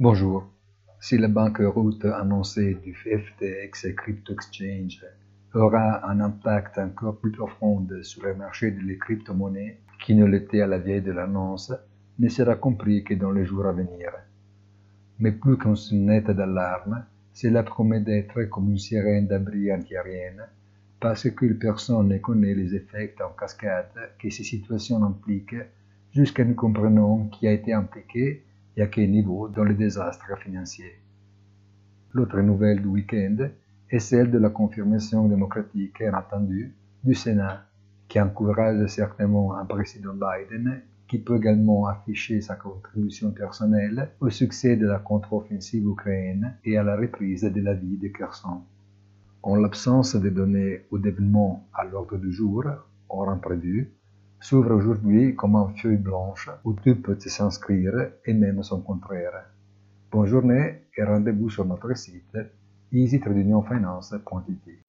Bonjour. Si la banqueroute annoncée du FTX Crypto Exchange aura un impact encore plus profond sur le marché des crypto-monnaies qui ne l'était à la vieille de l'annonce, ne sera compris que dans les jours à venir. Mais plus qu'une sonnette d'alarme, cela promet d'être comme une sirène d'abri antiaérienne, parce que personne ne connaît les effets en cascade que ces situations impliquent jusqu'à nous comprenons qui a été impliqué et à quel niveau dans le désastre financier. L'autre nouvelle du week-end est celle de la confirmation démocratique inattendue du Sénat, qui encourage certainement un président Biden qui peut également afficher sa contribution personnelle au succès de la contre-offensive ukrainienne et à la reprise de la vie de Kherson. En l'absence de données ou d'événements à l'ordre du jour, hors imprévu, s'ouvre aujourd'hui comme une feuille blanche où tout peut s'inscrire et même son contraire. Bonne journée et rendez-vous sur notre site easytradingfinance.it.